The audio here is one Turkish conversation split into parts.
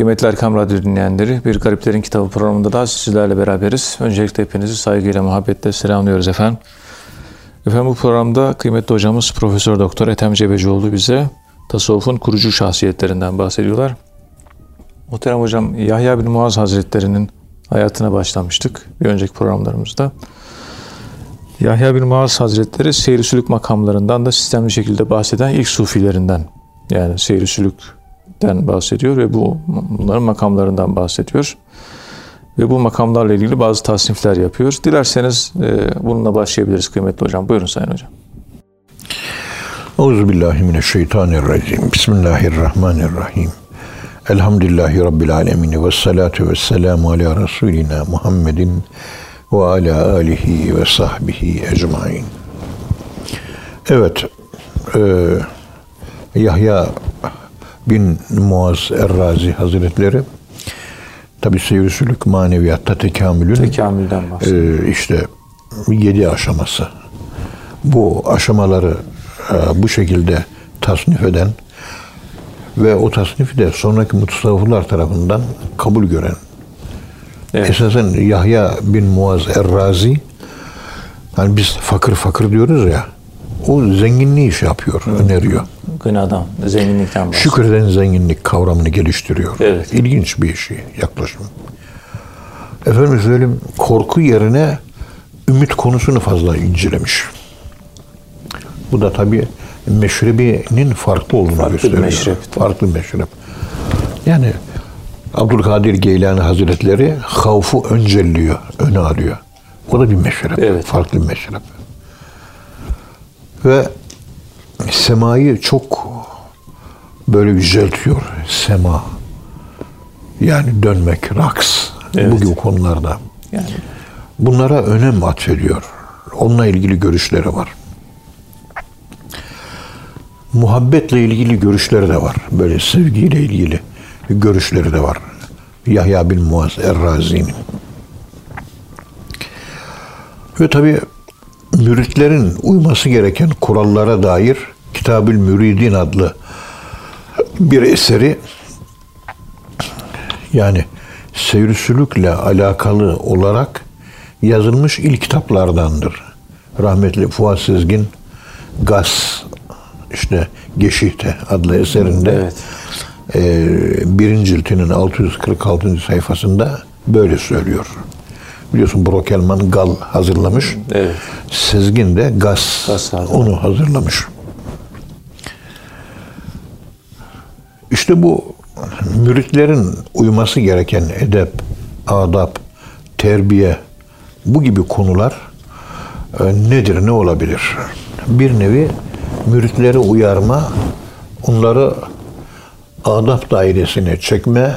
Kıymetli Erkam Radyo dinleyenleri, Bir Gariplerin Kitabı programında da sizlerle beraberiz. Öncelikle hepinizi saygıyla, muhabbetle selamlıyoruz efendim. Efendim bu programda kıymetli hocamız Profesör Doktor Ethem Cebecioğlu bize tasavvufun kurucu şahsiyetlerinden bahsediyorlar. Muhterem hocam Yahya bin Muaz Hazretleri'nin hayatına başlamıştık bir önceki programlarımızda. Yahya bin Muaz Hazretleri seyri sülük makamlarından da sistemli şekilde bahseden ilk sufilerinden. Yani seyri sülükten bahsediyor ve bu bunların makamlarından bahsediyor. Ve bu makamlarla ilgili bazı tasnifler yapıyor. Dilerseniz e, bununla başlayabiliriz kıymetli hocam. Buyurun Sayın Hocam. Euzubillahimineşşeytanirracim. Bismillahirrahmanirrahim. Elhamdülillahi Rabbil alemin ve salatu ve selamu ala Resulina Muhammedin ve ala alihi ve sahbihi ecmain. Evet, e, Yahya bin Muaz Errazi Hazretleri tabi seyir maneviyatta tekamülün Tekamülden e, işte yedi aşaması. Bu aşamaları e, bu şekilde tasnif eden ve o tasnifi de sonraki mutasavvıflar tarafından kabul gören Evet. Esasen Yahya bin Muaz Errazi hani biz fakir fakir diyoruz ya o zenginliği iş yapıyor, öneriyor. Gınadan, zenginlikten bahsediyor. Şükreden zenginlik kavramını geliştiriyor. Evet. İlginç bir şey, yaklaşım. Efendim söyleyeyim, korku yerine ümit konusunu fazla incelemiş. Bu da tabii meşrebinin farklı olduğunu Farklı gösteriyor. meşrep. Farklı meşrep. Yani Abdülkadir Geylani Hazretleri havfu öncelliyor, öne alıyor. O da bir meşrep. Evet. Farklı bir meşrep. Ve semayı çok böyle yüceltiyor. Sema. Yani dönmek, raks. Evet. Bu gibi konularda. Yani Bunlara önem atfediyor. Onunla ilgili görüşleri var. Muhabbetle ilgili görüşleri de var. Böyle sevgiyle ilgili görüşleri de var. Yahya bin Muaz Errazi'nin. Ve tabi müritlerin uyması gereken kurallara dair Kitabül Müridin adlı bir eseri yani seyr sülükle alakalı olarak yazılmış ilk kitaplardandır. Rahmetli Fuat Sezgin Gaz işte Geçihte adlı eserinde Evet. e, birinci ciltinin 646. sayfasında böyle söylüyor. Biliyorsun Brokelman Gal hazırlamış. evet. Sezgin de Gaz, Gaz onu hazırlamış. İşte bu müritlerin uyması gereken edep, adap, terbiye bu gibi konular e, nedir, ne olabilir? Bir nevi müritleri uyarma, onları adap dairesine çekme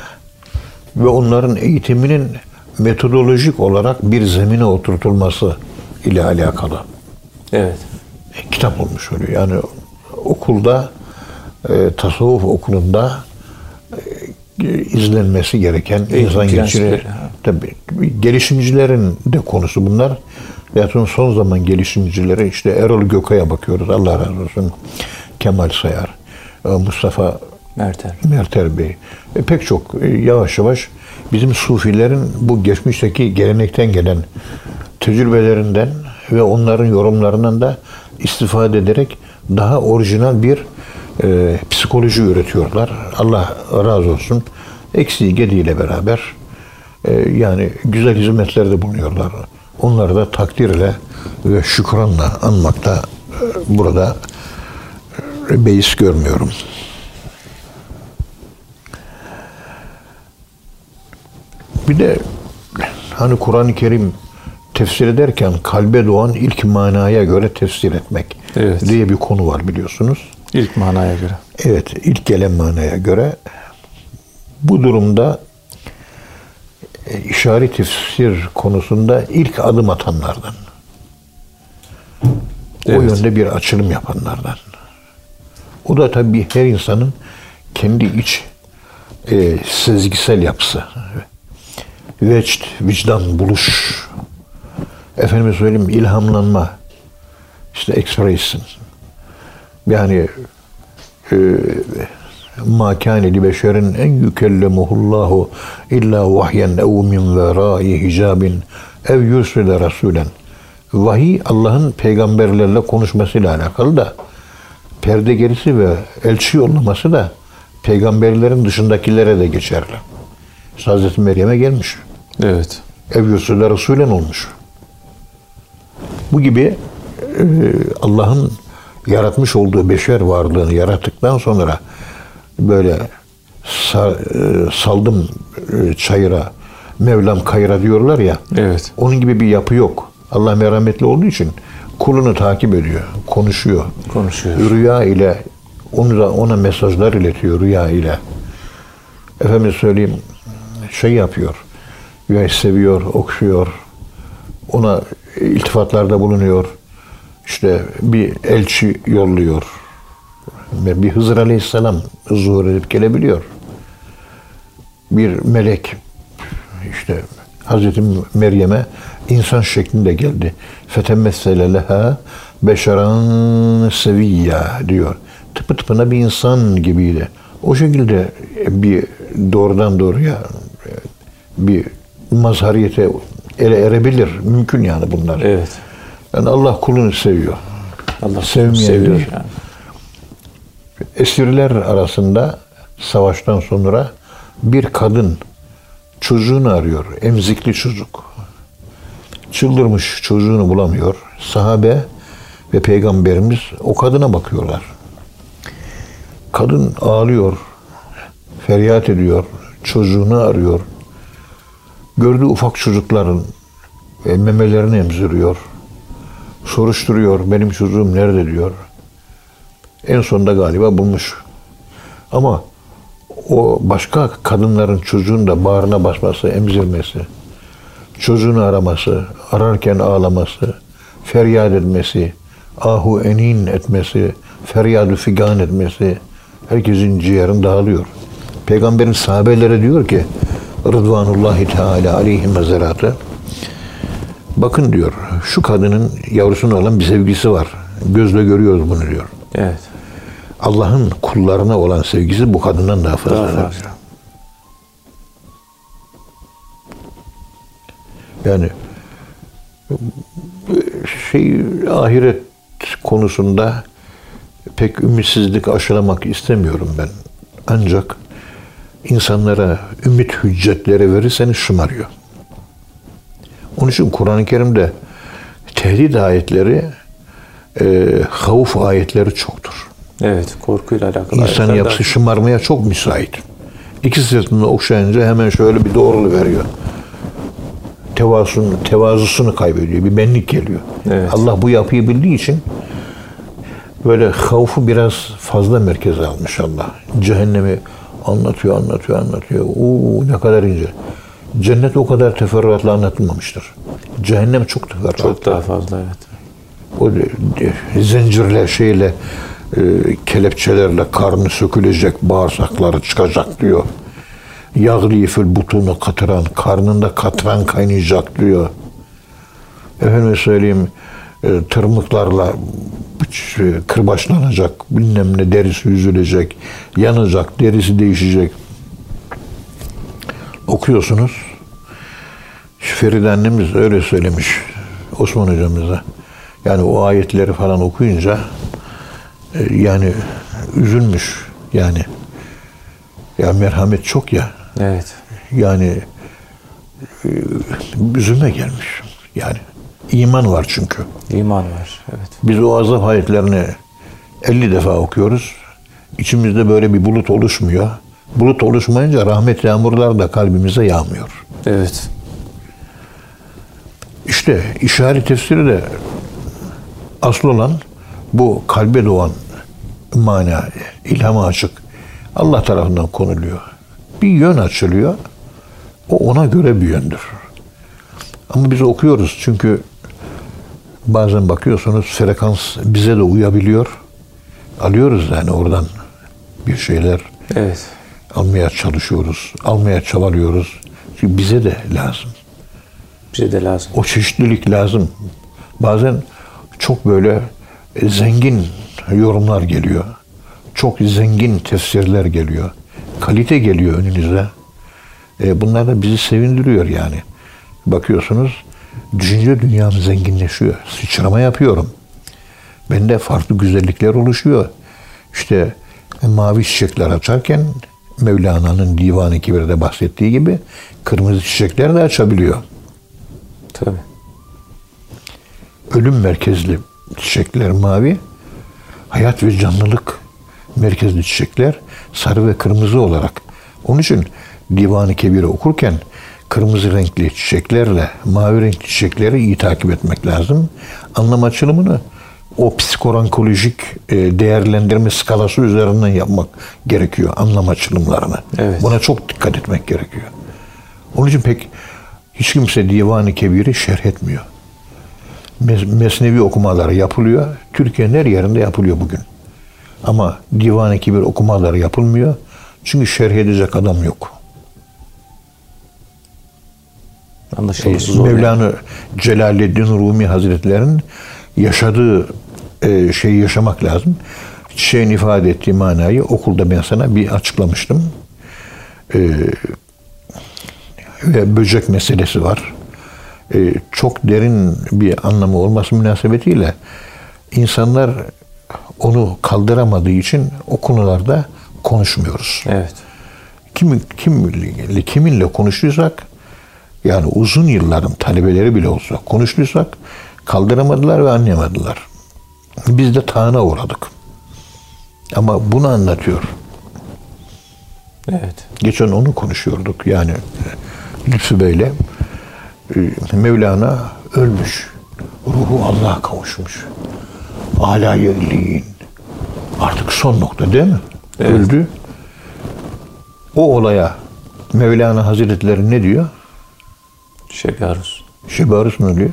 ve onların eğitiminin metodolojik olarak bir zemine oturtulması ile alakalı Evet. kitap olmuş oluyor. Yani okulda e, tasavvuf okulunda e, izlenmesi gereken Eğitim insan geçiri tabii gelişimcilerin de konusu bunlar. Hayatın son zaman gelişimcileri işte Erol Gökay'a bakıyoruz. Allah razı olsun. Kemal Sayar, e, Mustafa Mertel. Mertel Bey. E, pek çok e, yavaş yavaş bizim sufilerin bu geçmişteki gelenekten gelen tecrübelerinden ve onların yorumlarından da istifade ederek daha orijinal bir e, psikoloji üretiyorlar. Allah razı olsun. Eksiği gediğiyle beraber e, yani güzel hizmetlerde bulunuyorlar. Onları da takdirle ve şükranla anmakta e, burada e, beis görmüyorum. Bir de hani Kur'an-ı Kerim tefsir ederken kalbe doğan ilk manaya göre tefsir etmek Evet. diye bir konu var biliyorsunuz. İlk manaya göre. Evet, ilk gelen manaya göre bu durumda e, işaret tefsir konusunda ilk adım atanlardan. O Evet. yönde bir açılım yapanlardan. O da tabii her insanın kendi iç e, sezgisel yapısı. Vecd, vicdan, buluş. Efendime söyleyeyim ilhamlanma. işte expression. Yani e, ma li beşerin en yükellemuhullahu illa vahyen ev min verâi hicabin ev yursile rasulen. Vahiy Allah'ın peygamberlerle konuşmasıyla alakalı da perde gerisi ve elçi yollaması da peygamberlerin dışındakilere de geçerli. Hazreti Meryem'e gelmiş. Evet. Ev yursile rasulen olmuş. Bu gibi e, Allah'ın yaratmış olduğu beşer varlığını yarattıktan sonra böyle e, saldım e, çayıra, Mevlam kayıra diyorlar ya. Evet. Onun gibi bir yapı yok. Allah merhametli olduğu için kulunu takip ediyor, konuşuyor. Konuşuyor. Rüya ile onu da ona mesajlar iletiyor rüya ile. Efendim söyleyeyim şey yapıyor. Rüyayı seviyor, okşuyor. Ona iltifatlarda bulunuyor. İşte bir elçi yolluyor. Bir Hızır Aleyhisselam zuhur edip gelebiliyor. Bir melek işte Hazreti Meryem'e insan şeklinde geldi. Fetemessele leha beşeran seviyya diyor. Tıpı tıpına bir insan gibiydi. O şekilde bir doğrudan doğruya bir mazhariyete ele erebilir. Mümkün yani bunlar. Evet. Yani Allah kulunu seviyor. Allah değil. yani. Esirler arasında savaştan sonra bir kadın çocuğunu arıyor. Emzikli çocuk. Çıldırmış çocuğunu bulamıyor. Sahabe ve peygamberimiz o kadına bakıyorlar. Kadın ağlıyor. Feryat ediyor. Çocuğunu arıyor. Gördüğü ufak çocukların e, memelerini emziriyor. Soruşturuyor. Benim çocuğum nerede diyor. En sonunda galiba bulmuş. Ama o başka kadınların çocuğun da bağrına basması, emzirmesi, çocuğunu araması, ararken ağlaması, feryat etmesi, ahu enin etmesi, feryadı figan etmesi, herkesin ciğerin dağılıyor. Peygamberin sahabelere diyor ki, Rıdvanullahi Teala aleyhi mezeratı, bakın diyor, şu kadının yavrusuna olan bir sevgisi var. Gözle görüyoruz bunu diyor. Evet. Allah'ın kullarına olan sevgisi bu kadından daha fazla. Daha fazla. Yani şey ahiret konusunda pek ümitsizlik aşılamak istemiyorum ben. Ancak insanlara ümit hüccetleri verirseniz şımarıyor. Onun için Kur'an-ı Kerim'de tehdit ayetleri, e, havuf ayetleri çoktur. Evet. Korkuyla alakalı. İnsan yapısı daha- şımarmaya çok müsait. İki sırtını okşayınca hemen şöyle bir doğrulu veriyor. Tevazusunu, tevazusunu kaybediyor. Bir benlik geliyor. Evet. Allah bu yapıyı bildiği için böyle havfu biraz fazla merkeze almış Allah. Cehennemi anlatıyor, anlatıyor, anlatıyor. Oo ne kadar ince. Cennet o kadar teferruatla anlatılmamıştır. Cehennem çok teferruatlı. Çok daha fazla evet. O zincirle şeyle e, kelepçelerle karnı sökülecek, bağırsakları çıkacak diyor. Yağlı fil butunu katıran, karnında katran kaynayacak diyor. Efendim söyleyeyim tırmıklarla şey, kırbaçlanacak, bilmem ne derisi üzülecek, yanacak, derisi değişecek. Okuyorsunuz. Feride annemiz öyle söylemiş Osman hocamıza. Yani o ayetleri falan okuyunca e, yani üzülmüş yani. Ya merhamet çok ya. Evet. Yani e, üzülme gelmiş. Yani iman var çünkü. İman var. Evet. Biz o azap ayetlerini 50 defa okuyoruz. İçimizde böyle bir bulut oluşmuyor. Bulut oluşmayınca rahmet yağmurlar da kalbimize yağmıyor. Evet. İşte işaret tefsiri de asıl olan bu kalbe doğan mana, ilhama açık. Allah tarafından konuluyor. Bir yön açılıyor. O ona göre bir yöndür. Ama biz okuyoruz çünkü bazen bakıyorsunuz frekans bize de uyabiliyor. Alıyoruz yani oradan bir şeyler Evet. almaya çalışıyoruz. Almaya çabalıyoruz. Çünkü bize de lazım. Bize de lazım. O çeşitlilik lazım. Bazen çok böyle e, zengin yorumlar geliyor. çok zengin tefsirler geliyor. Kalite geliyor önünüze. E, bunlar da bizi sevindiriyor yani. Bakıyorsunuz düşünce dünyam zenginleşiyor. Sıçrama yapıyorum. Bende farklı güzellikler oluşuyor. İşte mavi çiçekler açarken Mevlana'nın Divan-ı Kibir'de bahsettiği gibi kırmızı çiçekler de açabiliyor. Tabii. Ölüm merkezli çiçekler mavi, hayat ve canlılık merkezli çiçekler sarı ve kırmızı olarak. Onun için Divan-ı Kebir'i okurken kırmızı renkli çiçeklerle mavi renkli çiçekleri iyi takip etmek lazım. Anlam açılımını o psikorankolojik e, değerlendirme skalası üzerinden yapmak gerekiyor anlam açılımlarını. Evet. Buna çok dikkat etmek gerekiyor. Onun için pek hiç kimse Divan-ı Kebir'i şerh etmiyor. Mes- Mesnevi okumaları yapılıyor. Türkiye'nin her yerinde yapılıyor bugün. Ama Divan-ı Kebir okumaları yapılmıyor. Çünkü şerh edecek adam yok. Anlaşılması zor. yani. Mevlana Celaleddin Rumi Hazretleri'nin yaşadığı e, şeyi yaşamak lazım. Çiçeğin ifade ettiği manayı okulda ben sana bir açıklamıştım. E, ve böcek meselesi var. E, çok derin bir anlamı olması münasebetiyle insanlar onu kaldıramadığı için o konularda konuşmuyoruz Evet. kim, kimle, kiminle konuştuysak yani uzun yılların talebeleri bile olsa konuştuysak kaldıramadılar ve anlayamadılar. Biz de tağına uğradık. Ama bunu anlatıyor. Evet. Geçen onu konuşuyorduk yani Lütfü Bey'le. Ee, Mevlana ölmüş. Ruhu Allah'a kavuşmuş. Alâ-i illiyin. Artık son nokta değil mi? Evet. Öldü. O olaya Mevlana Hazretleri ne diyor? Şebi Aruz. Şebarus mu diyor?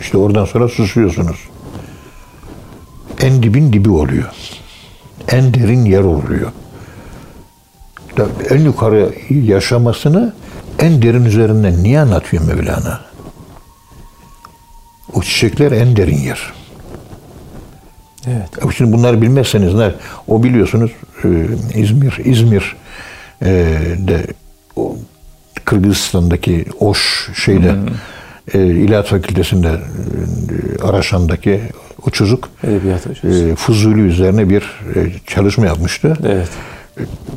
İşte oradan sonra susuyorsunuz. En dibin dibi oluyor. En derin yer oluyor. En yukarı yaşamasını en derin üzerinden niye anlatıyor Mevlana? O çiçekler en derin yer. Evet. Şimdi bunları bilmezseniz ne? O biliyorsunuz e, İzmir, İzmir de Kırgızistan'daki Oş şeyde e, İlahiyat Fakültesi'nde e, Araşan'daki o çocuk Edebiyat hocası. e, Fuzuli üzerine bir e, çalışma yapmıştı. Evet.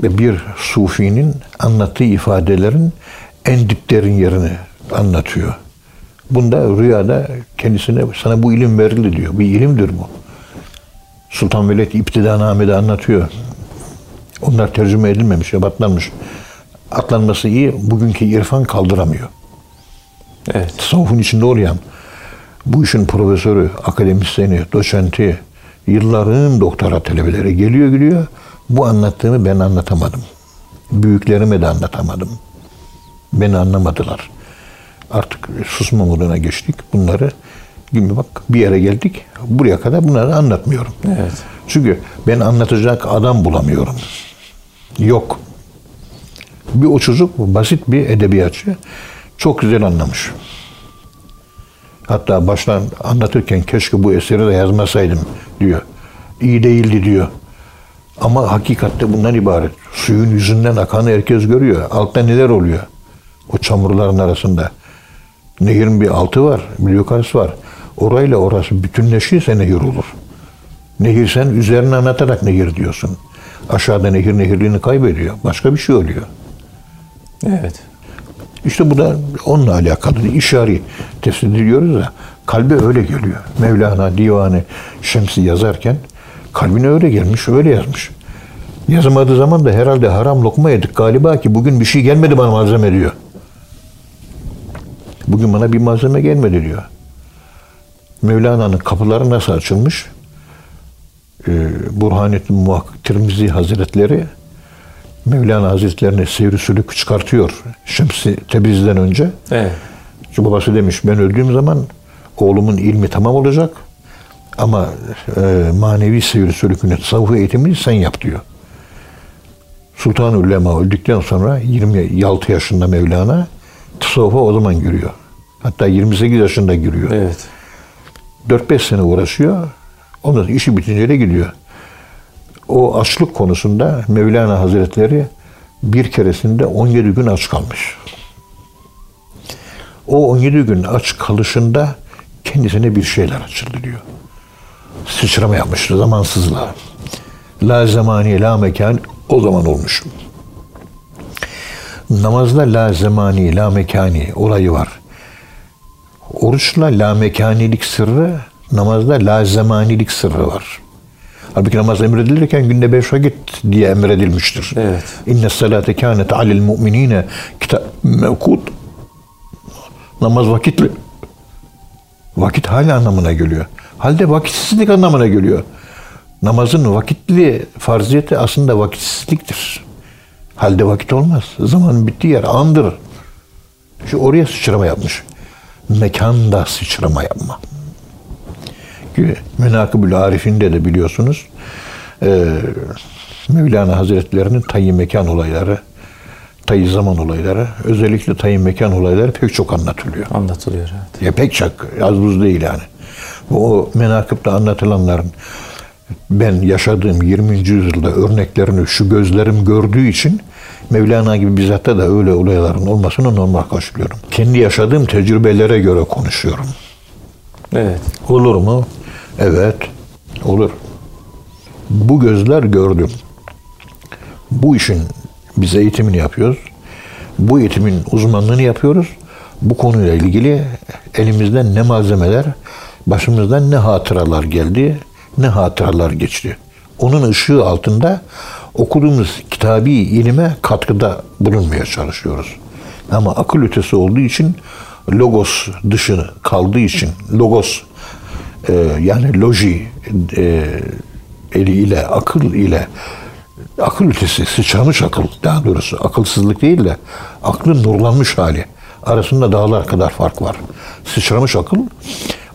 Ve bir sufinin anlattığı ifadelerin en diplerin yerini anlatıyor. Bunda rüyada kendisine sana bu ilim verildi diyor. Bir ilimdir bu. Sultan Veled İptidaname'de anlatıyor. Onlar tercüme edilmemiş, yabatlanmış. Atlanması iyi, bugünkü irfan kaldıramıyor. Evet. Tasavvufun içinde olayan, bu işin profesörü, akademisyeni, doçenti, yılların doktora talebeleri geliyor gidiyor. Bu anlattığımı ben anlatamadım. Büyüklerime de anlatamadım. Beni anlamadılar. Artık susma moduna geçtik. Bunları gibi bak bir yere geldik. Buraya kadar bunları anlatmıyorum. Evet. Çünkü ben anlatacak adam bulamıyorum. Yok. Bir o çocuk basit bir edebiyatçı. Çok güzel anlamış. Hatta baştan anlatırken keşke bu eseri de yazmasaydım diyor. İyi değildi diyor. Ama hakikatte bundan ibaret. Suyun yüzünden akanı herkes görüyor. Altta neler oluyor? O çamurların arasında. Nehirin bir altı var, bir yukarısı var. Orayla orası bütünleşirse nehir olur. Nehir sen üzerine anlatarak nehir diyorsun. Aşağıda nehir nehirliğini kaybediyor. Başka bir şey oluyor. Evet. İşte bu da onunla alakalı işari tefsir diyoruz ya. Kalbe öyle geliyor. Mevlana Divanı Şemsi yazarken kalbine öyle gelmiş, öyle yazmış. Yazmadığı zaman da herhalde haram lokma yedik galiba ki bugün bir şey gelmedi bana malzeme diyor. Bugün bana bir malzeme gelmedi diyor. Mevlana'nın kapıları nasıl açılmış? Ee, Burhanettin Muhakkak Tirmizi Hazretleri Mevlana Hazretlerine sivri sülük çıkartıyor Şemsi Tebriz'den önce. Evet. Çünkü babası demiş ben öldüğüm zaman oğlumun ilmi tamam olacak ama e, manevi sivri sülükünü, tasavvuf eğitimini sen yap diyor. Sultan Ulema öldükten sonra 26 yaşında Mevlana tasavvufa o zaman giriyor. Hatta 28 yaşında giriyor. Evet. 4-5 sene uğraşıyor. Ondan sonra işi bitince de gidiyor. O açlık konusunda Mevlana Hazretleri bir keresinde 17 gün aç kalmış. O 17 gün aç kalışında kendisine bir şeyler açıldı diyor. Sıçrama yapmıştı zamansızlığa. La zamani la mekan o zaman olmuş. Namazda la zamani la mekani olayı var. Oruçla la mekanilik sırrı, namazda la zamanilik sırrı var. Halbuki namaz emredilirken günde beş vakit diye emredilmiştir. Evet. İnne salate kânet alel mu'minine kitap mevkut. Namaz vakitli. Vakit hala anlamına geliyor. Halde vakitsizlik anlamına geliyor. Namazın vakitli farziyeti aslında vakitsizliktir. Halde vakit olmaz. Zamanın bittiği yer andır. Şu oraya sıçrama yapmış. Mekanda sıçrama yapma. Ki Menakıbül Arif'inde de biliyorsunuz e, Mevlana Hazretlerinin tayyi mekan olayları, tayyi zaman olayları, özellikle tayyi mekan olayları pek çok anlatılıyor. Anlatılıyor evet. Ya pek çok, az buz değil yani. O menakıpta anlatılanların ben yaşadığım 20. yüzyılda örneklerini şu gözlerim gördüğü için Mevlana gibi bizatta da öyle olayların olmasını normal karşılıyorum. Kendi yaşadığım tecrübelere göre konuşuyorum. Evet. Olur mu? Evet, olur. Bu gözler gördüm. Bu işin biz eğitimini yapıyoruz. Bu eğitimin uzmanlığını yapıyoruz. Bu konuyla ilgili elimizden ne malzemeler, başımızdan ne hatıralar geldi, ne hatıralar geçti. Onun ışığı altında okuduğumuz kitabi ilime katkıda bulunmaya çalışıyoruz. Ama akıl ötesi olduğu için logos dışı kaldığı için logos e, yani loji e, eliyle akıl ile akıl ötesi sıçramış akıl daha doğrusu akılsızlık değil de aklın nurlanmış hali arasında dağlar kadar fark var. Sıçramış akıl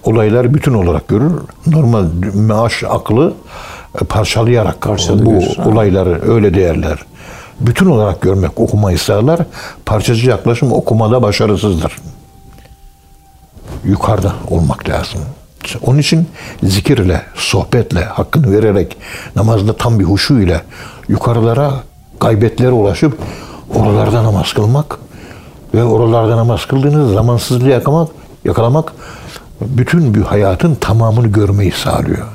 olayları bütün olarak görür. Normal maaş aklı e, parçalayarak Parçalı bu görür, olayları öyle değerler. Bütün olarak görmek okumayı sağlar. Parçacı yaklaşım okumada başarısızdır yukarıda olmak lazım. Onun için zikirle, sohbetle, hakkını vererek, namazda tam bir huşu ile yukarılara, gaybetlere ulaşıp oralarda namaz kılmak ve oralarda namaz kıldığınız zamansızlığı yakalamak, yakalamak bütün bir hayatın tamamını görmeyi sağlıyor.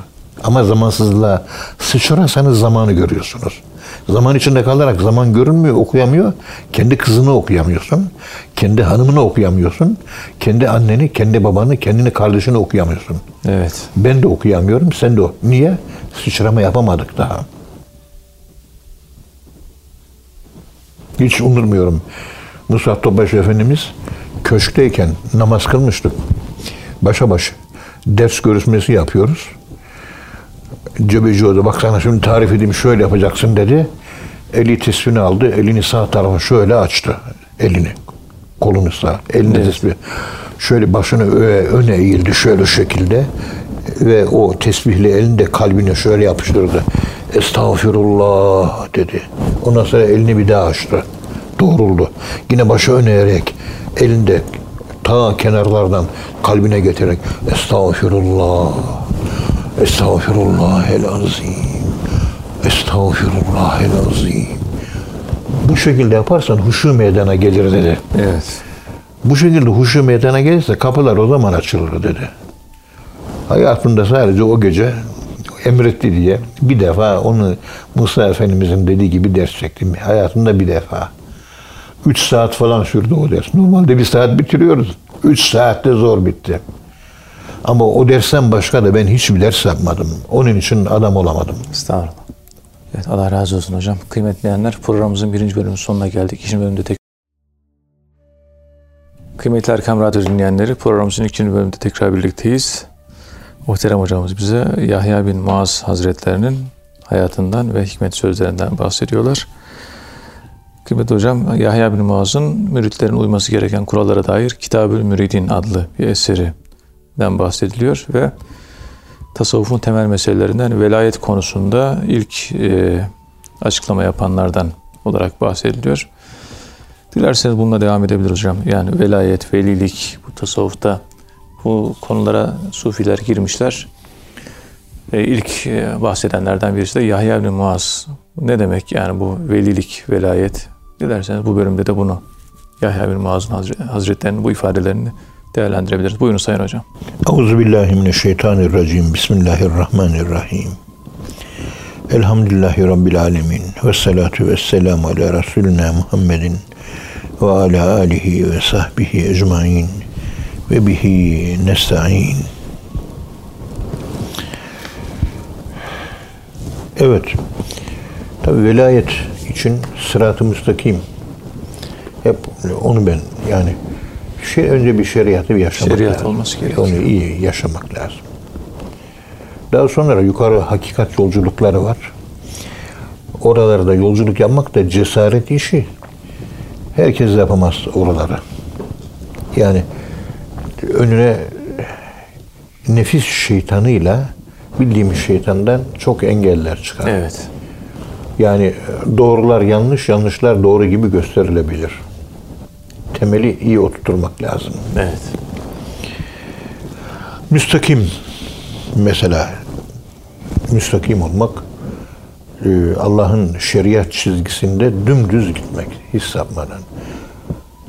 Ama zamansızlığa sıçrarsanız zamanı görüyorsunuz. Zaman içinde kalarak zaman görünmüyor, okuyamıyor. Kendi kızını okuyamıyorsun. Kendi hanımını okuyamıyorsun. Kendi anneni, kendi babanı, kendini kardeşini okuyamıyorsun. Evet. Ben de okuyamıyorum, sen de. Niye? Sıçrama yapamadık daha. Hiç unutmuyorum. Musa Topbaş Efendimiz köşkteyken namaz kılmıştık. Başa baş ders görüşmesi yapıyoruz. Cebeci Hoca bak sana şimdi tarif edeyim şöyle yapacaksın dedi. Eli tesbihini aldı. Elini sağ tarafa şöyle açtı. Elini. Kolunu sağ. Elinde Evet. tesbih. Şöyle başını öne, öne eğildi şöyle şekilde. Ve o tesbihle elini de kalbine şöyle yapıştırdı. Estağfirullah dedi. Ondan sonra elini bir daha açtı. Doğruldu. Yine başı öne eğerek elinde ta kenarlardan kalbine getirerek Estağfirullah. Estağfirullahel azim. Estağfirullahel azim. Bu şekilde yaparsan huşu meydana gelir dedi. Evet. Bu şekilde huşu meydana gelirse kapılar o zaman açılır dedi. Hayatımda sadece o gece emretti diye bir defa onu Musa Efendimizin dediği gibi ders çektim. Hayatımda bir defa. Üç saat falan sürdü o ders. Normalde bir saat bitiriyoruz. Üç saatte zor bitti. Ama o dersten başka da ben hiçbir ders yapmadım. Onun için adam olamadım. Estağfurullah. Evet Allah razı olsun hocam. Kıymetleyenler programımızın birinci bölümünün sonuna geldik. İkinci bölümde tek Kıymetli Erkam Radyo dinleyenleri programımızın ikinci bölümünde tekrar birlikteyiz. Muhterem hocamız bize Yahya bin Muaz Hazretlerinin hayatından ve hikmet sözlerinden bahsediyorlar. Kıymetli hocam Yahya bin Muaz'ın müritlerin uyması gereken kurallara dair Kitab-ül Müridin adlı bir eserinden bahsediliyor ve tasavvufun temel meselelerinden velayet konusunda ilk e, açıklama yapanlardan olarak bahsediliyor. Dilerseniz bununla devam edebiliriz hocam. Yani velayet, velilik, bu tasavvufta bu konulara sufiler girmişler. E, ilk e, bahsedenlerden birisi de Yahya bin Muaz. Ne demek yani bu velilik, velayet? Dilerseniz bu bölümde de bunu Yahya bin Muaz'ın hazre- hazretlerinin bu ifadelerini değerlendirebiliriz. Buyurun Sayın Hocam. Euzubillahimineşşeytanirracim. Bismillahirrahmanirrahim. Elhamdülillahi Rabbil alemin. Ve salatu ve selamu ala Resulina Muhammedin ve ala alihi ve sahbihi ecmain ve bihi nesta'in. Evet. Tabi velayet için sırat-ı müstakim. Hep onu ben yani şey önce bir şeriatı bir yaşamak Şeriat lazım. olması gerekiyor. Onu iyi yaşamak lazım. Daha sonra yukarı hakikat yolculukları var. Oralarda yolculuk yapmak da cesaret işi. Herkes yapamaz oraları. Yani önüne nefis şeytanıyla bildiğimiz şeytandan çok engeller çıkar. Evet. Yani doğrular yanlış, yanlışlar doğru gibi gösterilebilir. Temeli iyi oturtmak lazım. Evet. Müstakim mesela müstakim olmak e, Allah'ın şeriat çizgisinde dümdüz gitmek hiç sapmadan.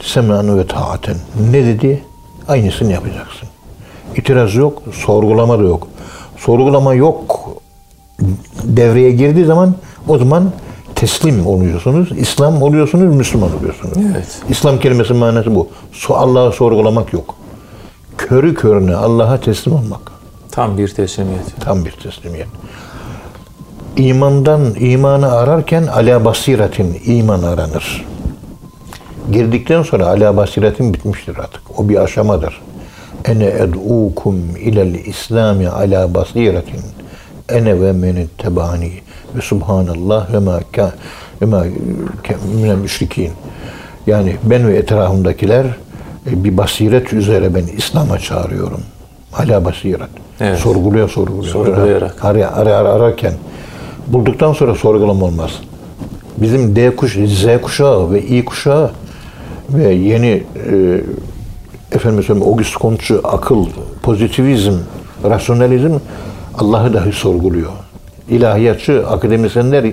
Semen ve taaten. Ne dedi? Aynısını yapacaksın. İtiraz yok, sorgulama da yok. Sorgulama yok devreye girdiği zaman o zaman teslim oluyorsunuz. İslam oluyorsunuz, Müslüman oluyorsunuz. Evet. İslam kelimesinin manası bu. Allah'ı sorgulamak yok. Körü körüne Allah'a teslim olmak. Tam bir teslimiyet. Tam bir teslimiyet. İmandan imanı ararken ala basiretin iman aranır. Girdikten sonra ala basiretin bitmiştir artık. O bir aşamadır. Ene ed'ukum ilel İslami ala basiretin. Ene ve men ittebani ve subhanallah ve ma ka ve ma minel müşrikin. Yani ben ve etrafımdakiler e, bir basiret üzere ben İslam'a çağırıyorum. Ala basiret. Evet. Sorguluyor, sorguluyor. Sorgulayarak. Ar- ar- ar- ararken bulduktan sonra sorgulama olmaz. Bizim D kuş, Z kuşağı ve İ kuşağı ve yeni e, efendim söyleyeyim Auguste Comte'cu akıl, pozitivizm, rasyonalizm Allah'ı dahi sorguluyor. İlahiyatçı akademisyenler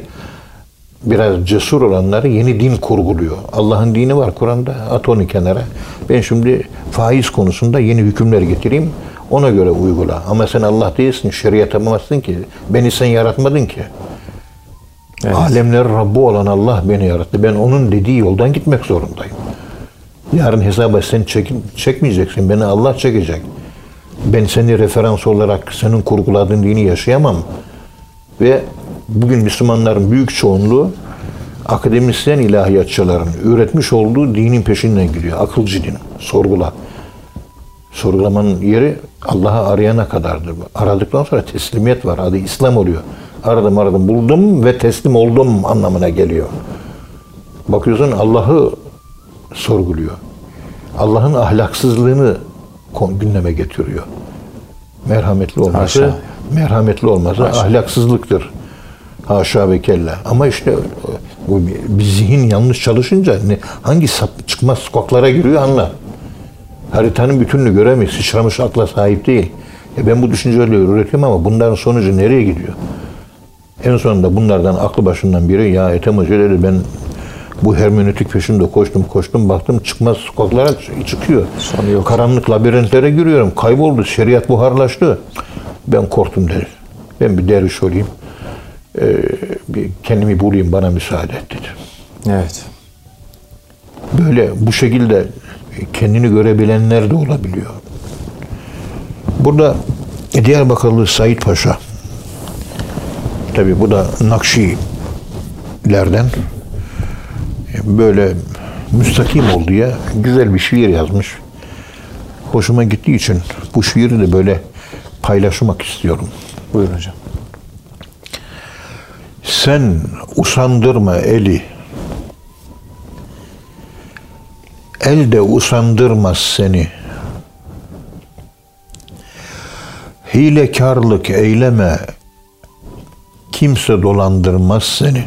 biraz cesur olanları yeni din kurguluyor. Allah'ın dini var Kur'an'da. At onu kenara. Ben şimdi faiz konusunda yeni hükümler getireyim. Ona göre uygula. Ama sen Allah değilsin. Şeriat yapamazsın ki. Beni sen yaratmadın ki. Evet. Alemler Rabbi olan Allah beni yarattı. Ben onun dediği yoldan gitmek zorundayım. Yarın hesaba sen çekin, çekmeyeceksin. Beni Allah çekecek. Ben seni referans olarak senin kurguladığın dini yaşayamam. Ve bugün Müslümanların büyük çoğunluğu akademisyen ilahiyatçıların üretmiş olduğu dinin peşinden gidiyor. Akılcı din. Sorgula. Sorgulamanın yeri Allah'ı arayana kadardır. Aradıktan sonra teslimiyet var. Adı İslam oluyor. Aradım aradım buldum ve teslim oldum anlamına geliyor. Bakıyorsun Allah'ı sorguluyor. Allah'ın ahlaksızlığını gündeme getiriyor. Merhametli olması, Haşa. merhametli olması ahlaksızlıktır. Haşa ve kella. Ama işte bu bir zihin yanlış çalışınca ne, hangi sap, çıkmaz sokaklara giriyor anla. Haritanın bütününü göremeyiz. Sıçramış akla sahip değil. E ben bu düşünceleri üretiyorum ama bunların sonucu nereye gidiyor? En sonunda bunlardan aklı başından biri ya Ethem Hoca dedi ben bu hermenötik peşinde koştum koştum baktım çıkmaz sokaklara çıkıyor. Sonu yok. Karanlık labirentlere giriyorum. Kayboldu. Şeriat buharlaştı. Ben korktum dedi. Ben bir derviş olayım. Ee, bir kendimi bulayım bana müsaade et dedi. Evet. Böyle bu şekilde kendini görebilenler de olabiliyor. Burada Diyarbakırlı Said Paşa tabi bu da Nakşilerden böyle müstakim ol diye güzel bir şiir yazmış. Hoşuma gittiği için bu şiiri de böyle paylaşmak istiyorum. Buyurun hocam. Sen usandırma eli. El de usandırmaz seni. Hilekarlık eyleme. Kimse dolandırmaz seni.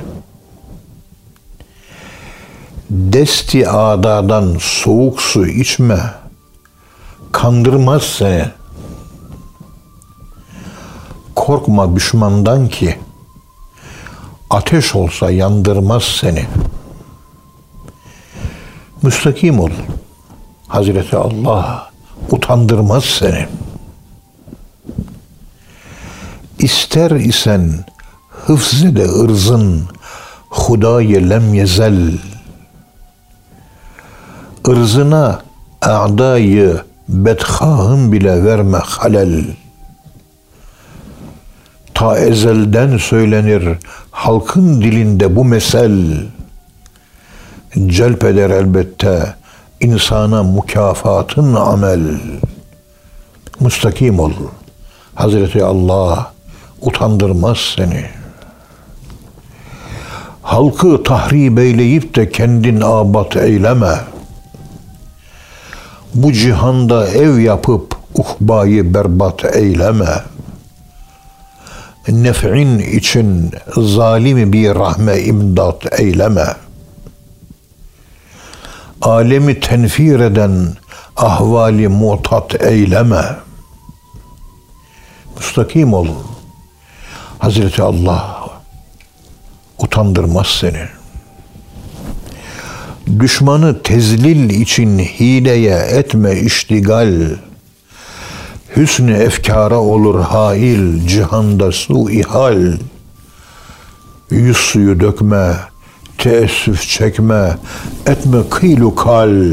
Desti adadan soğuk su içme. Kandırmaz seni. korkma düşmandan ki ateş olsa yandırmaz seni. Müstakim ol. Hazreti Allah utandırmaz seni. İster isen hıfzede ırzın hudayı lem yezel. Irzına a'dayı bedhahın bile verme halel. Ta ezelden söylenir halkın dilinde bu mesel. Celp eder elbette insana mükafatın amel. Müstakim ol. Hazreti Allah utandırmaz seni. Halkı tahrip eyleyip de kendin abat eyleme. Bu cihanda ev yapıp uhbayı berbat eyleme. Nef'in için zalimi bir rahme imdat eyleme. Alemi tenfir eden ahvali mutat eyleme. Müstakim ol. Hazreti Allah utandırmaz seni. Düşmanı tezlil için hileye etme iştigal. Hüsnü efkara olur hail, cihanda su ihal. Yüz suyu dökme, teessüf çekme, etme kıylu kal.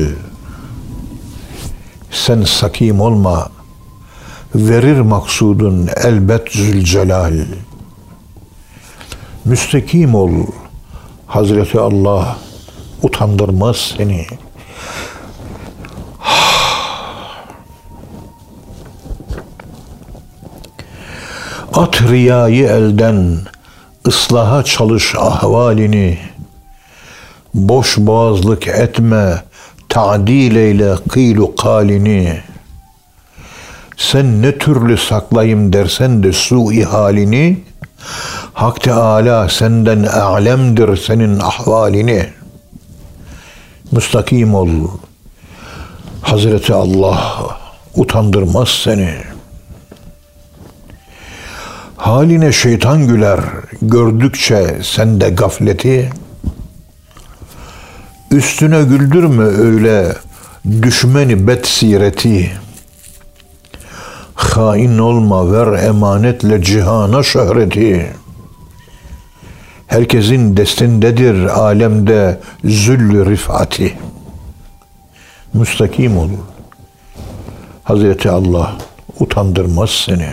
Sen sakim olma, verir maksudun elbet zülcelal. Müstekim ol, Hazreti Allah utandırmaz seni. At riyayı elden, ıslaha çalış ahvalini. Boş boğazlık etme, ta'dil eyle kıylu kalini. Sen ne türlü saklayayım dersen de su halini, Hak Teala senden alemdir senin ahvalini. Müstakim ol. Hazreti Allah utandırmaz seni. Haline şeytan güler gördükçe sende gafleti. Üstüne güldürme öyle düşmeni bet sireti. Hain olma ver emanetle cihana şöhreti. Herkesin destindedir alemde züllü rifati. Müstakim ol. Hazreti Allah utandırmaz seni.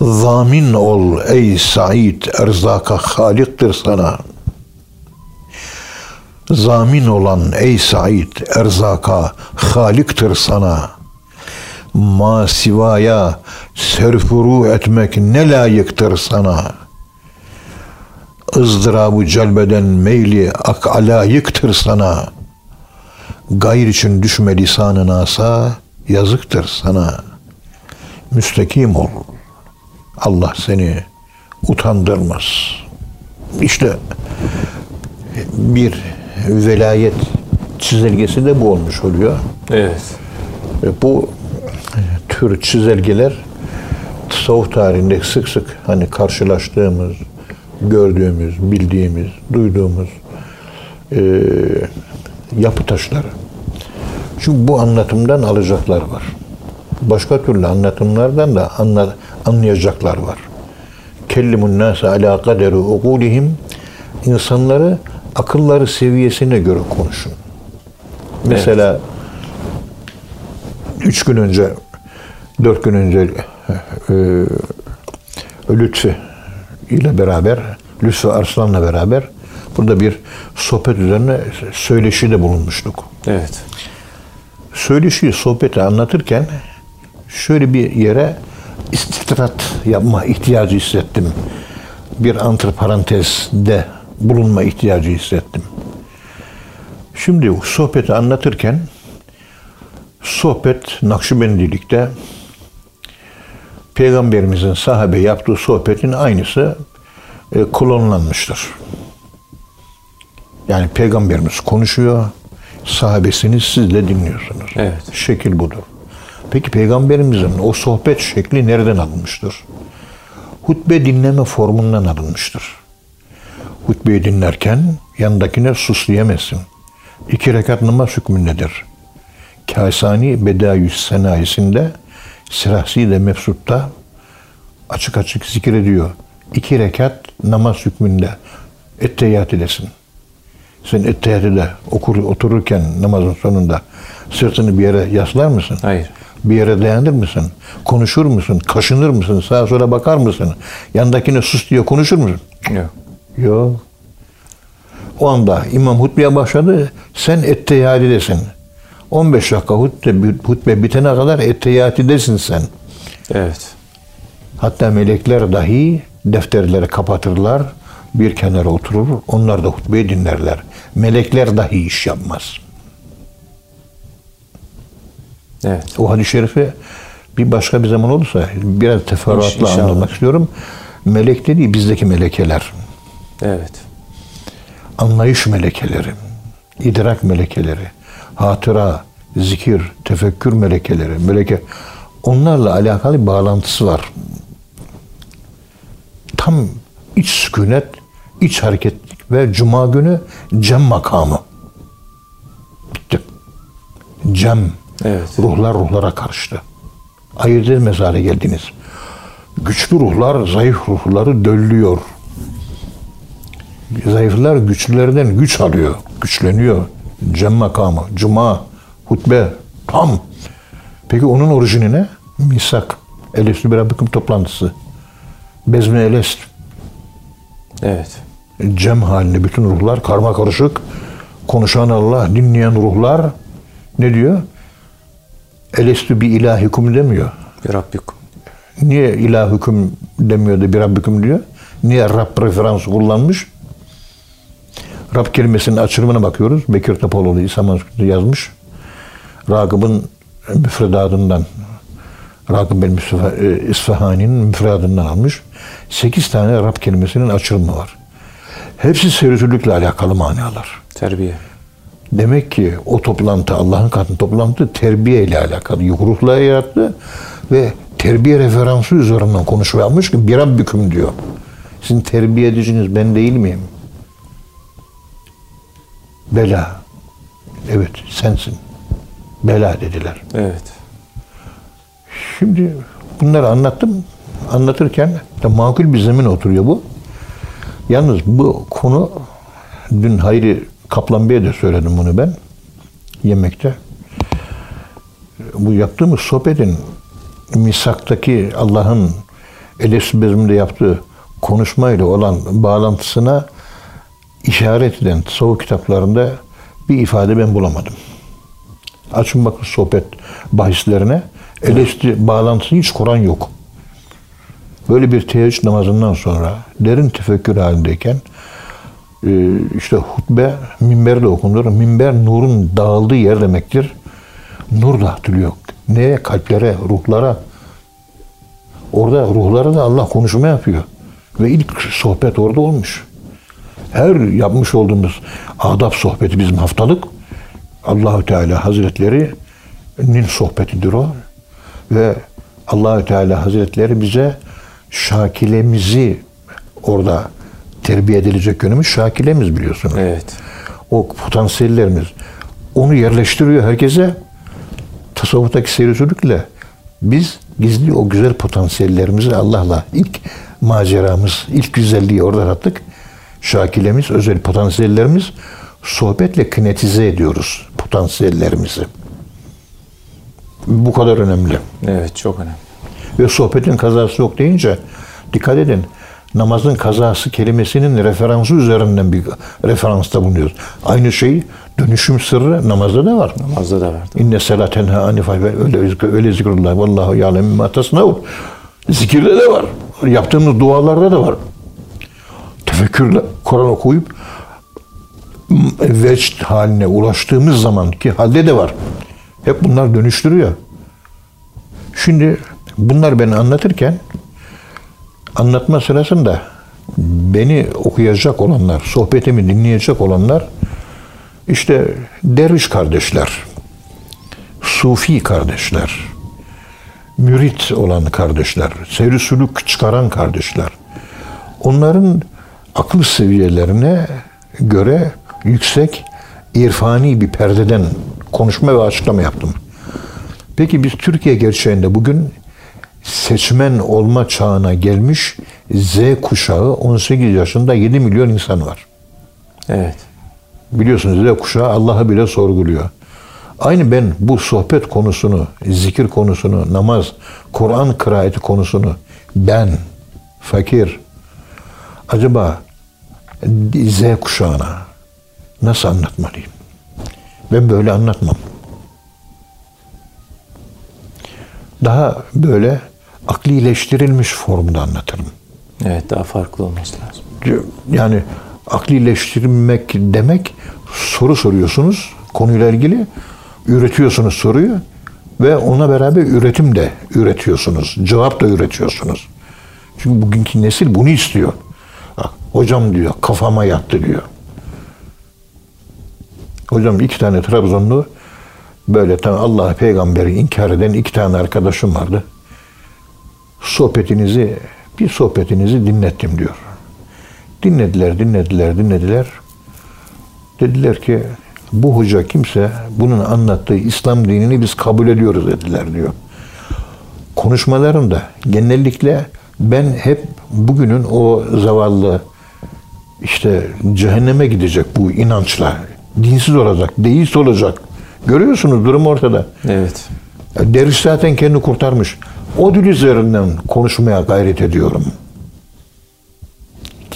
Zamin ol ey Said erzaka haliktir sana. Zamin olan ey Said erzaka haliktir sana. Ma sivaya serfuru etmek ne layıktır sana. Izdırabı celbeden meyli ak alayıktır sana. Gayr için düşme lisanın asa yazıktır sana. Müstekim ol. Allah seni utandırmaz. İşte bir velayet çizelgesi de bu olmuş oluyor. Evet. E, Bu tür çizelgeler tasavvuf tarihinde sık sık hani karşılaştığımız, gördüğümüz, bildiğimiz, duyduğumuz e, yapı taşları. Çünkü bu anlatımdan alacaklar var. Başka türlü anlatımlardan da anla, anlayacaklar var. Kellimun nase ala kaderi ukulihim insanları akılları seviyesine göre konuşun. Mesela üç gün önce, dört gün önce e, Lütfi ile beraber, Lütfü Arslan'la beraber burada bir sohbet üzerine söyleşide bulunmuştuk. Evet. Söyleşiyi, sohbeti anlatırken şöyle bir yere istitrat yapma ihtiyacı hissettim. Bir antiparantezde bulunma ihtiyacı hissettim. Şimdi sohbeti anlatırken sohbet Nakşibendilikte Peygamberimizin sahabe yaptığı sohbetin aynısı e, klonlanmıştır. Yani Peygamberimiz konuşuyor, sahabesini siz de dinliyorsunuz. Evet. Şekil budur. Peki peygamberimizin o sohbet şekli nereden alınmıştır? Hutbe dinleme formundan alınmıştır. Hutbeyi dinlerken yanındakine sus diyemezsin. İki rekat namaz hükmündedir. Kasani Bedayüs Senayisinde De Mefsut'ta açık açık zikir ediyor. İki rekat namaz hükmünde etteyyat edesin. Sen etteyyatı okur, otururken namazın sonunda sırtını bir yere yaslar mısın? Hayır. Bir yere dayanır mısın? Konuşur musun? Kaşınır mısın? Sağa sola bakar mısın? Yandakine sus diye konuşur musun? Yok. Yok. O anda imam hutbeye başladı. Sen etteyadidesin. 15 dakika hutbe, hutbe bitene kadar etteyadidesin sen. Evet. Hatta melekler dahi defterleri kapatırlar. Bir kenara oturur. Onlar da hutbeyi dinlerler. Melekler dahi iş yapmaz. Evet. O hadis-i şerifi bir başka bir zaman olursa biraz teferruatla İnşallah. anlatmak istiyorum. Melek dediği bizdeki melekeler. Evet. anlayış melekeleri, idrak melekeleri, hatıra, zikir, tefekkür melekeleri, meleke onlarla alakalı bir bağlantısı var. Tam iç sükunet, iç hareketlik ve cuma günü cem makamı. Bitti. Cem. Evet. Ruhlar ruhlara karıştı. Ayırt edilmez hale geldiniz. Güçlü ruhlar zayıf ruhları döllüyor. Zayıflar güçlülerden güç alıyor, güçleniyor. Cem makamı, cuma, hutbe, tam. Peki onun orijini ne? Misak. Elestü bir Rabbikum toplantısı. Bezmi elest. Evet. Cem halinde bütün ruhlar karma karışık. Konuşan Allah, dinleyen ruhlar ne diyor? Elestü bir ilahikum demiyor. Bir Rabbikum. Niye ilah hüküm demiyor da bir Rabbikum diyor? Niye Rab referansı kullanmış? Rab kelimesinin açılımına bakıyoruz. Bekir Topaloğlu İsa Manskut'ta yazmış. Ragıp'ın müfredatından Ragıp bin e, İsfahani'nin müfredatından almış. Sekiz tane Rab kelimesinin açılımı var. Hepsi seyrütülükle alakalı manalar. Terbiye. Demek ki o toplantı, Allah'ın katında toplantı terbiye ile alakalı. Ruhla yarattı ve terbiye referansı üzerinden konuşma yapmış ki bir Rabbiküm diyor. Sizin terbiye ediciniz ben değil miyim? Bela. Evet sensin. Bela dediler. Evet. Şimdi bunları anlattım. Anlatırken de makul bir zemin oturuyor bu. Yalnız bu konu dün Hayri Kaplan Bey'e de söyledim bunu ben yemekte. Bu yaptığımız sohbetin misaktaki Allah'ın Elif bezminde yaptığı konuşmayla olan bağlantısına işaret eden tasavvuf kitaplarında bir ifade ben bulamadım. Açın bakın sohbet bahislerine. Eleştiri bağlantısı hiç Kur'an yok. Böyle bir teheccüd namazından sonra derin tefekkür halindeyken e, işte hutbe minberde okunur. Minber nurun dağıldığı yer demektir. Nur dağıtılıyor. Neye? Kalplere, ruhlara. Orada ruhlara da Allah konuşma yapıyor. Ve ilk sohbet orada olmuş. Her yapmış olduğumuz adab sohbeti bizim haftalık Allahü Teala Hazretleri'nin sohbetidir o. Ve Allahü Teala Hazretleri bize şakilemizi orada terbiye edilecek yönümüz şakilemiz biliyorsunuz. Evet. O potansiyellerimiz. Onu yerleştiriyor herkese. Tasavvuftaki seyircilikle biz gizli o güzel potansiyellerimizi Allah'la ilk maceramız, ilk güzelliği orada attık. Şakilemiz, özel potansiyellerimiz sohbetle kinetize ediyoruz potansiyellerimizi. Bu kadar önemli. Evet çok önemli. Ve sohbetin kazası yok deyince dikkat edin. Namazın kazası kelimesinin referansı üzerinden bir referansta bulunuyoruz. Aynı şey dönüşüm sırrı namazda da var. Namazda da vardı. İnne selaten ha anifay öyle, öyle zikrullah. Vallahu ya'lem ma tasnavun. Zikirde de var. Yaptığımız dualarda da var. Tefekkürle Kur'an okuyup vecd haline ulaştığımız zamanki halde de var. Hep bunlar dönüştürüyor. Şimdi bunlar beni anlatırken anlatma sırasında beni okuyacak olanlar, sohbetimi dinleyecek olanlar işte derviş kardeşler, sufi kardeşler, mürit olan kardeşler, seyri sülük çıkaran kardeşler. Onların akıl seviyelerine göre yüksek irfani bir perdeden konuşma ve açıklama yaptım. Peki biz Türkiye gerçeğinde bugün seçmen olma çağına gelmiş Z kuşağı 18 yaşında 7 milyon insan var. Evet. Biliyorsunuz Z kuşağı Allah'ı bile sorguluyor. Aynı ben bu sohbet konusunu, zikir konusunu, namaz, Kur'an kıraati konusunu ben, fakir, acaba Z kuşağına nasıl anlatmalıyım? Ben böyle anlatmam. Daha böyle aklileştirilmiş formda anlatırım. Evet daha farklı olması lazım. Yani aklileştirmek demek soru soruyorsunuz konuyla ilgili üretiyorsunuz soruyu ve ona beraber üretim de üretiyorsunuz. Cevap da üretiyorsunuz. Çünkü bugünkü nesil bunu istiyor. Hocam diyor kafama yattı diyor. Hocam iki tane Trabzonlu böyle tam Allah peygamberi inkar eden iki tane arkadaşım vardı. Sohbetinizi bir sohbetinizi dinlettim diyor. Dinlediler, dinlediler, dinlediler. Dediler ki bu hoca kimse bunun anlattığı İslam dinini biz kabul ediyoruz dediler diyor. Konuşmalarında genellikle ben hep bugünün o zavallı işte cehenneme gidecek bu inançla. Dinsiz olacak, deist olacak. Görüyorsunuz durum ortada. Evet. Derviş zaten kendini kurtarmış. O dil üzerinden konuşmaya gayret ediyorum.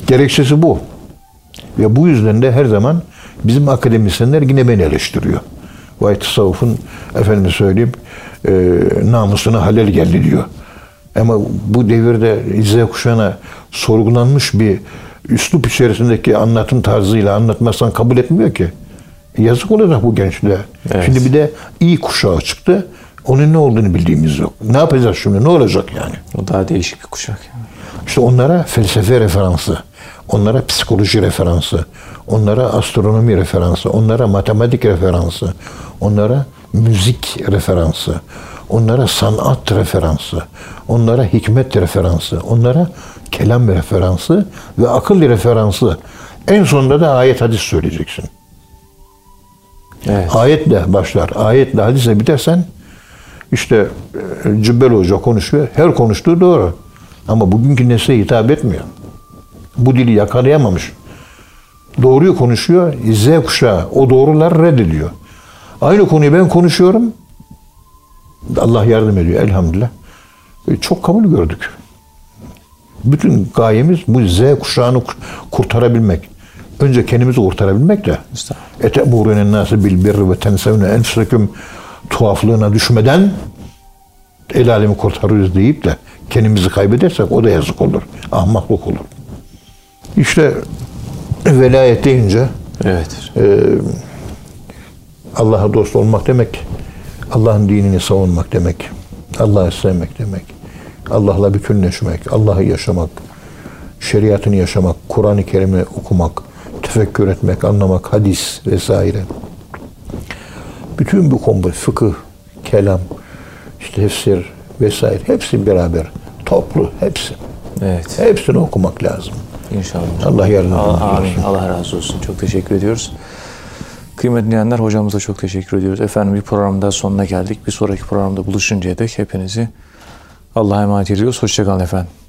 Gerekçesi bu. Ve bu yüzden de her zaman bizim akademisyenler yine beni eleştiriyor. Vay tasavvufun efendim söyleyeyim e, namusuna halel geldi diyor. Ama bu devirde Z kuşağına sorgulanmış bir üslup içerisindeki anlatım tarzıyla anlatmazsan kabul etmiyor ki. Yazık olacak bu gençliğe. Evet. Şimdi bir de iyi kuşağı çıktı. Onun ne olduğunu bildiğimiz yok. Ne yapacağız şimdi? Ne olacak yani? O daha değişik bir kuşak. yani. İşte onlara felsefe referansı, onlara psikoloji referansı, onlara astronomi referansı, onlara matematik referansı, onlara müzik referansı, onlara sanat referansı, onlara hikmet referansı, onlara kelam referansı ve akıl referansı. En sonunda da ayet hadis söyleyeceksin. Evet. Ayetle başlar. Ayetle hadise bitersen işte e, Cübbel Hoca konuşuyor. Her konuştuğu doğru. Ama bugünkü nesle hitap etmiyor. Bu dili yakalayamamış. Doğruyu konuşuyor. Z kuşağı o doğrular reddediyor. Aynı konuyu ben konuşuyorum. Allah yardım ediyor elhamdülillah. E, Çok kabul gördük. Bütün gayemiz bu Z kuşağını kurtarabilmek. Önce kendimizi kurtarabilmek de Estağfurullah. eteburune nase bil birri ve tensevne enfusekum tuhaflığına düşmeden el alemi kurtarırız deyip de kendimizi kaybedersek o da yazık olur. Ahmaklık olur. İşte velayet deyince Evet. Allah'a dost olmak demek, Allah'ın dinini savunmak demek, Allah'ı sevmek demek, Allah'la bütünleşmek, Allah'ı yaşamak, şeriatını yaşamak, Kur'an-ı Kerim'i okumak, tefekkür etmek, anlamak, hadis vesaire. Bütün bu kombo, fıkıh, kelam, işte tefsir vesaire hepsi beraber, toplu hepsi. Evet. Hepsini okumak lazım. İnşallah. Allah amin. olsun. Allah razı olsun. Çok teşekkür ediyoruz. Kıymetli dinleyenler hocamıza çok teşekkür ediyoruz. Efendim bir programda sonuna geldik. Bir sonraki programda buluşuncaya dek hepinizi Allah'a emanet ediyoruz. Hoşçakalın efendim.